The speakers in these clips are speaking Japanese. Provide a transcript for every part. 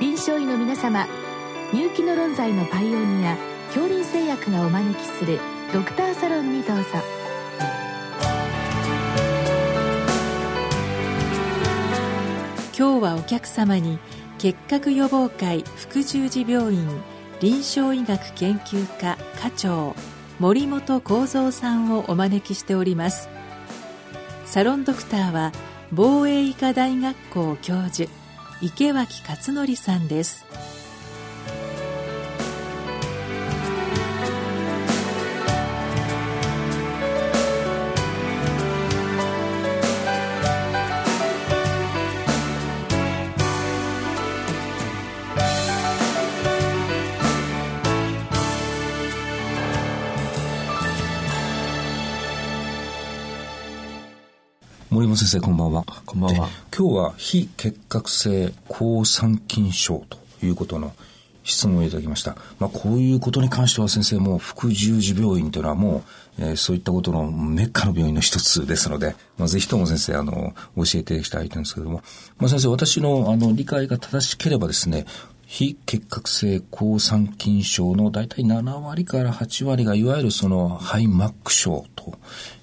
臨床医の皆様入気の論剤のパイオニア恐林製薬がお招きするドクターサロンにどうぞ。今日はお客様に結核予防会副十字病院臨床医学研究科課長森本幸三さんをお招きしております。サロンドクターは防衛医科大学校教授池脇勝則さんです。森本先生こんばんは。こんばんは。今日は非結核性抗酸菌症ということの質問をいただきました。まあ、こういうことに関しては先生も副十字病院というのはもう、えー、そういったことのメッカの病院の一つですので、まあ、ぜひとも先生、あの、教えていただきたいんですけれども、まあ、先生、私のあの理解が正しければですね、非結核性抗酸菌症の大体7割から8割がいわゆるそのハイマック症と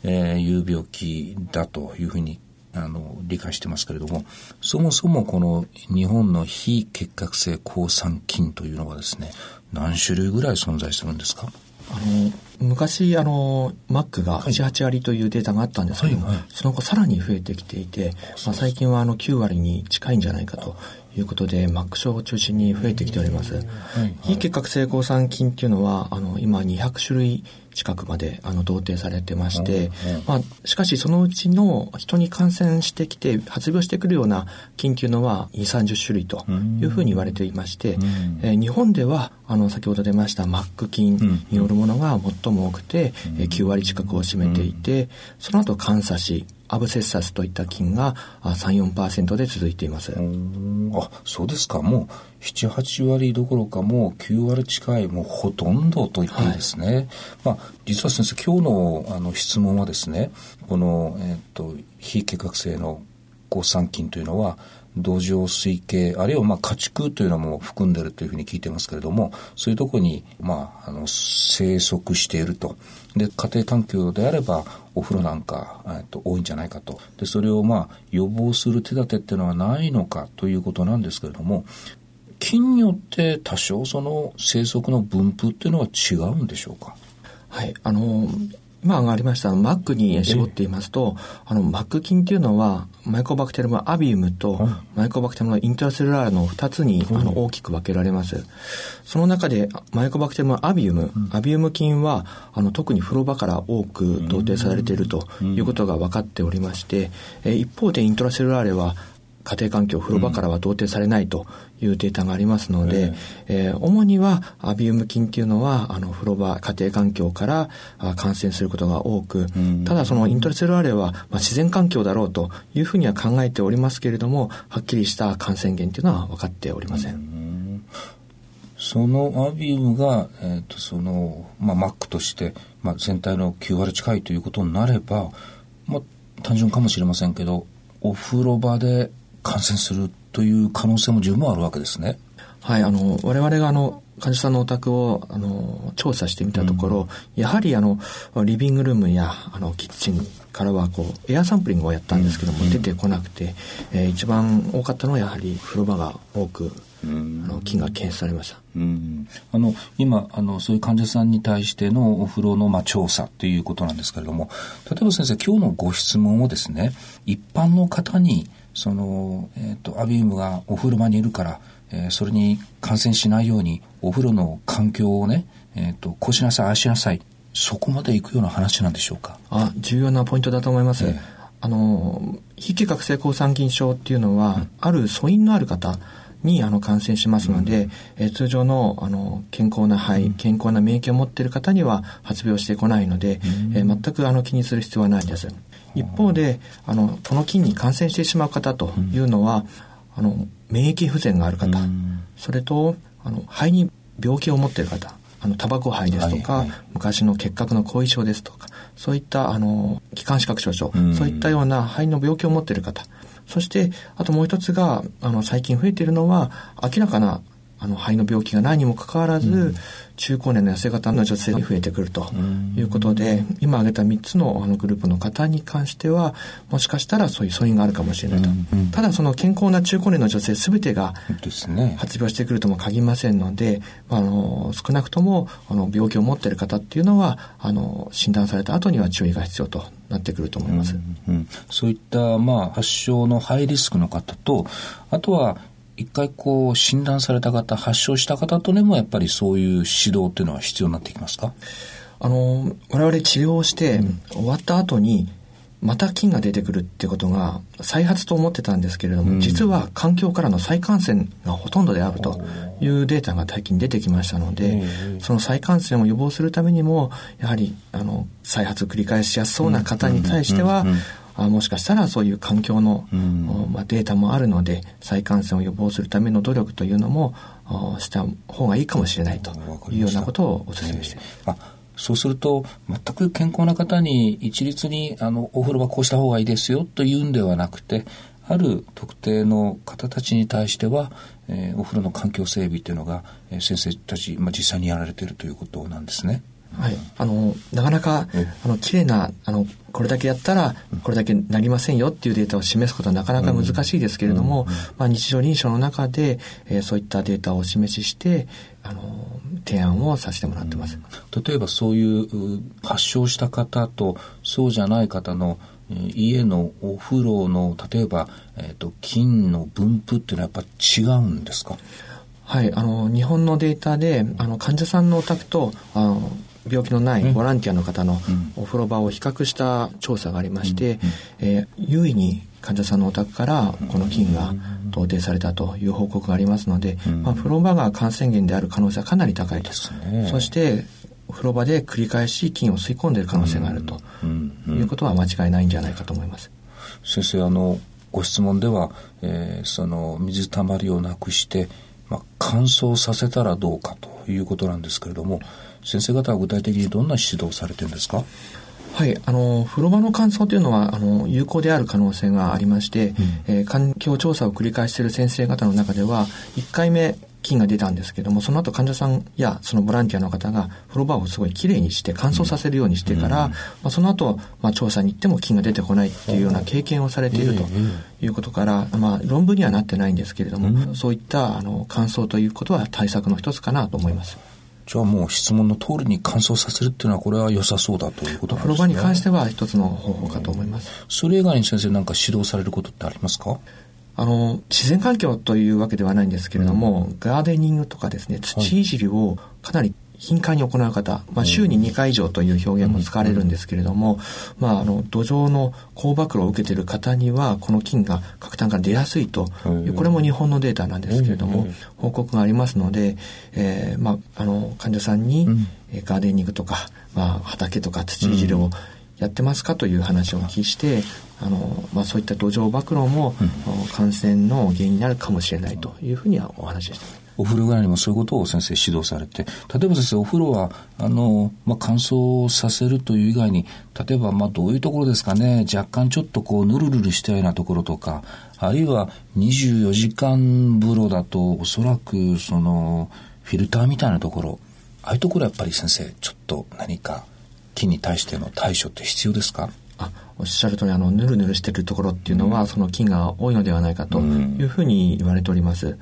いう病気だというふうにあの理解してますけれどもそもそもこの日本の非結核性抗酸菌というのはですね何種類ぐらい存在するんですか？あの昔あのマックが78割というデータがあったんですけども、はいはい、その後さらに増えてきていて、まあ、最近はあの9割に近いんじゃないかということで、マック症を中心に増えてきております。非結核性抗酸菌っていうのは、あの、今200種類近くまであの同定されてまして、まあ、しかしそのうちの人に感染してきて発病してくるような菌っていうのは2、30種類というふうに言われていまして、えー、日本ではあの先ほど出ましたマック菌によるものが最も多くて、えー、9割近くを占めていて、その後監査し、アブセッサスといった菌が3、4%で続いています。あ、そうですか。もう7、8割どころかもう9割近い、もうほとんどと言っていいですね。はい、まあ、実は先生、今日のあの質問はですね、この、えっ、ー、と、非結核性の抗酸菌というのは、土壌水系、あるいはまあ家畜というのも含んでいるというふうに聞いてますけれども、そういうところに、まあ、あの、生息していると。で、家庭環境であれば、お風呂なんか、えっと、多いんじゃないかと。で、それをまあ、予防する手立てっていうのはないのかということなんですけれども、菌によって多少その生息の分布っていうのは違うんでしょうか？はい、あの、今上がりましたマックに絞っていますと、あの、マック菌っていうのは、マイコバクテルムアビウムと、マイコバクテルムイントラセルラーの2つに、あの、大きく分けられます。その中で、マイコバクテルムアビウム、アビウム菌は、あの、特に風呂場から多く同定されているということが分かっておりまして、え一方でイントラセルラーレは、家庭環境、風呂場からは同定されないというデータがありますので、えー、主にはアビウム菌っていうのは、あの、風呂場、家庭環境から感染することが多く、ただそのイントレセルアレは、まあ、自然環境だろうというふうには考えておりますけれども、はっきりした感染源っていうのは分かっておりません。そのアビウムが、えーとそのまあ、マックとして、まあ、全体の9割近いということになれば、まあ、単純かもしれませんけどお風呂場で感染するという可能性も十分あるわけですね。はい、あの、我々があの、患者さんのお宅を、あの、調査してみたところ、うん、やはりあの、リビングルームや、あの、キッチンからは、こう、エアサンプリングをやったんですけども、うん、出てこなくて、えー、一番多かったのはやはり風呂場が多く、うん、あの菌が検出されました。うん、あの今あのそういう患者さんに対してのお風呂のまあ調査ということなんですけれども例えば先生今日のご質問をですね一般の方にその、えっ、ー、と、アビウムがお風呂場にいるから、えー、それに感染しないように、お風呂の環境をね、えっ、ー、と、こうしなさい、ああしなさい、そこまで行くような話なんでしょうか？あ、重要なポイントだと思います。えー、あの、非結核性抗酸菌症っていうのは、うん、ある素因のある方、にあの感染しますので、うん、えー、通常のあの健康な肺、うん、健康な免疫を持っている方には発病してこないので、うん、えー、全くあの気にする必要はないです。一方であのこの菌に感染してしまう方というのは、あの免疫不全がある方、それとあの肺に病気を持っている方あのタバコ肺ですとか、はいはい、昔の結核の後遺症ですとかそういったあの気管支拡張症、そういったような肺の病気を持っている方そして、あともう一つが、あの、最近増えているのは、明らかなあの肺の病気がないにもかかわらず、うん、中高年の痩せ型の女性に増えてくるということで、うん、今挙げた3つのあのグループの方に関してはもしかしたらそういう素因があるかもしれないと、うん、ただその健康な中高年の女性全てが発病してくるとも限りませんので、あの少なくともあの病気を持っている方っていうのはあの診断された後には注意が必要となってくると思います。うんうん、そういった、まあ、発症のハイリスクの方とあとは一回こう診断された方、発症した方とでもやっぱりそういう指導っていうのは必要になってきますか？あの、我々治療して終わった後に、また菌が出てくるってことが再発と思ってたんですけれども、うん、実は環境からの再感染がほとんどであるというデータが最近出てきましたので、その再感染を予防するためにも、やはり、あの、再発繰り返しやすそうな方に対しては、あもしかしたらそういう環境の、うん、まあ、データもあるので再感染を予防するための努力というのもした方がいいかもしれないというようなことをお勧めしています。あそうすると、全く健康な方に一律に、あの、お風呂はこうした方がいいですよというんではなくて、ある特定の方たちに対しては、えー、お風呂の環境整備というのが、えー、先生たち、まあ、実際にやられているということなんですね。はい、あのなかなか、あの綺麗なあのこれだけやったらこれだけなりませんよっていうデータを示すことはなかなか難しいですけれども、まあ、日常臨床の中で、えー、そういったデータをお示ししてあの提案をさせてもらってます、例えばそういう発症した方とそうじゃない方の家のお風呂の例えば、えーと、菌の分布っていうのはやっぱ違うんですか？はい、あの日本のデータであの患者さんのお宅とあの病気のないボランティアの方のお風呂場を比較した調査がありまして、えー、優位に患者さんのお宅からこの菌が同定されたという報告がありますので、まあ、風呂場が感染源である可能性はかなり高いです。そして風呂場で繰り返し菌を吸い込んでいる可能性があると。いうことは間違いないんじゃないかと思います。先生あのご質問では、えー、その水たまりをなくして、まあ、乾燥させたらどうかということなんですけれども先生方は具体的にどんな指導されてるんですか？はい、あの風呂場の乾燥というのはあの有効である可能性がありまして、うん、えー、環境調査を繰り返している先生方の中では1回目菌が出たんですけどもその後患者さんやそのボランティアの方が風呂場をすごいきれいにして乾燥させるようにしてから、うん、まあ、その後、まあ調査に行っても菌が出てこないっていうような経験をされているということから、まあ、論文にはなってないんですけれども、うん、そういったあの乾燥ということは対策の一つかなと思います。じゃあもう質問の通りに乾燥させるっていうのはこれは良さそうだということなんですね。風呂場に関しては一つの方法かと思います。それ以外に先生何か指導されることってありますか？あの、自然環境というわけではないんですけれども、うん、ガーデニングとかですね、土いじりをかなり頻繁に行う方、まあ、週に2回以上という表現も使われるんですけれども、まあ、あの土壌の光暴露を受けている方にはこの菌が核炭から出やすいというこれも日本のデータなんですけれども報告がありますので、えーまあ、あの患者さんにガーデニングとか、まあ、畑とか土いじりをやってますかという話をお聞きしてあの、まあ、そういった土壌暴露も、感染の原因になるかもしれないというふうにはお話ししてます。お風呂ぐらいにもそういうことを先生指導されて、例えば先生、お風呂は、あの、まあ、乾燥させるという以外に、例えば、まあ、どういうところですかね、若干ちょっとこう、ぬるぬるしたようなところとか、あるいは24時間風呂だと、おそらく、その、フィルターみたいなところ、ああいうところやっぱり先生、ちょっと何か、菌に対しての対処って必要ですか？あおっしゃる通りあのぬるぬるしてるところっていうのは、うん、その菌が多いのではないかというふうに言われております。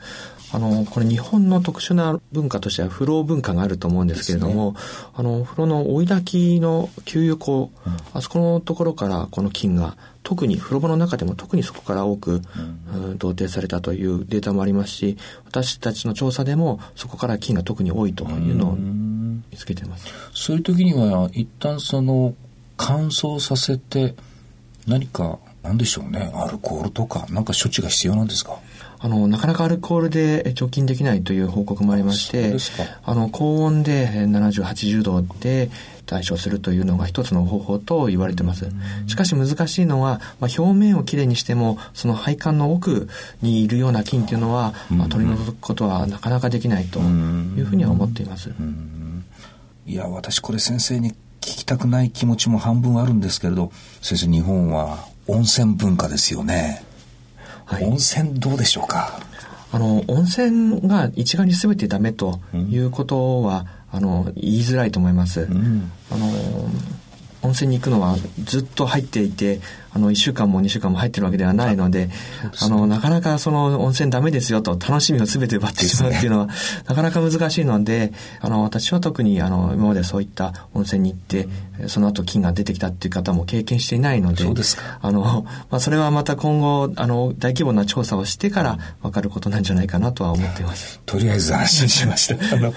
あの、これ日本の特殊な文化としては風呂文化があると思うんですけれども、ね、あの、風呂の追い炊きの給油口、うん、あそこのところからこの菌が特に風呂場の中でも特にそこから多く、うん、同定されたというデータもありますし、私たちの調査でもそこから菌が特に多いというのを見つけています。そういう時には一旦その乾燥させて何か何でしょうねアルコールとか何か処置が必要なんですか？あの、なかなかアルコールで除菌できないという報告もありまして、あの、高温で70、80度で対処するというのが一つの方法と言われてます。しかし難しいのは、まあ、表面をきれいにしても、その配管の奥にいるような菌っていうのは、まあ、取り除くことはなかなかできないというふうには思っています。いや、私これ先生に聞きたくない気持ちも半分あるんですけれど、先生、日本は温泉文化ですよね。はい、温泉どうでしょうか？あの、温泉が一概に全てダメということは、うん、あの、言いづらいと思います。うん、あの、温泉に行くのはずっと入っていて、あの、1週間も2週間も入ってるわけではないので、あの、なかなかその温泉ダメですよと楽しみを全て奪ってしまうっていうのは、なかなか難しいので、あの、私は特にあの、今までそういった温泉に行って、その後菌が出てきたっていう方も経験していないので、そうですか。あの、まあ、それはまた今後、あの、大規模な調査をしてから分かることなんじゃないかなとは思っています。とりあえず安心しました。あの、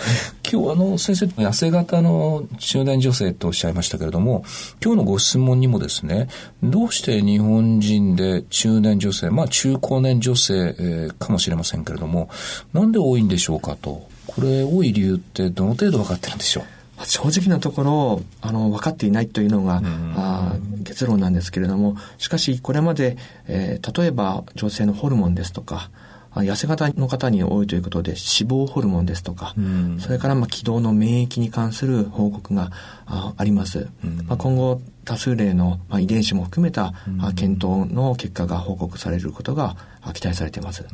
今日あの、先生、痩せ型の中年女性とおっしゃいましたけれども、今日のご質問にもですね、どうして日本人で中年女性、まあ中高年女性、えー、かもしれませんけれども、なんで多いんでしょうかと。これ多い理由ってどの程度分かってるんでしょう？正直なところあの分かっていないというのが、うん、あ結論なんですけれどもしかしこれまで、えー、例えば女性のホルモンですとか痩せ型の方に多いということで脂肪ホルモンですとか、うん、それからまあ気道の免疫に関する報告がああります、うん、まあ、今後多数例の、まあ、遺伝子も含めた、うん、検討の結果が報告されることが期待されています、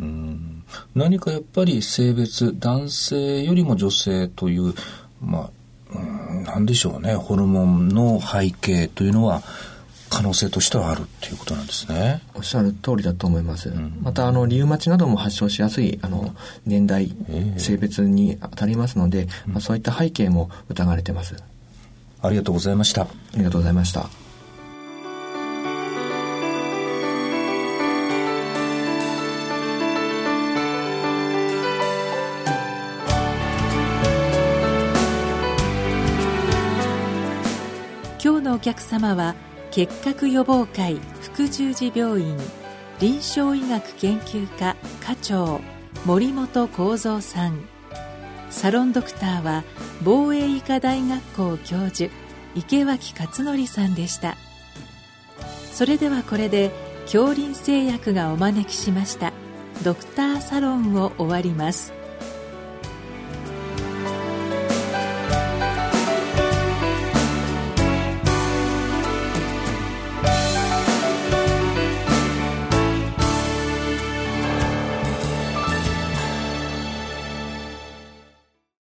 何かやっぱり性別男性よりも女性というまあ、うん、なんでしょうね。ホルモンの背景というのは可能性としてはあるっていうことなんですね。おっしゃる通りだと思います。うん、また、あの、リウマチなども発症しやすい、あの、年代、性別に当たりますので、まあ、そういった背景も疑われてます。ありがとうございました。ありがとうございました。今日のお客様は結核予防会副十字病院臨床医学研究科課長森本幸三さん。サロンドクターは防衛医科大学校教授池脇勝則さんでした。それではこれで恐林製薬がお招きしました。ドクターサロンを終わります。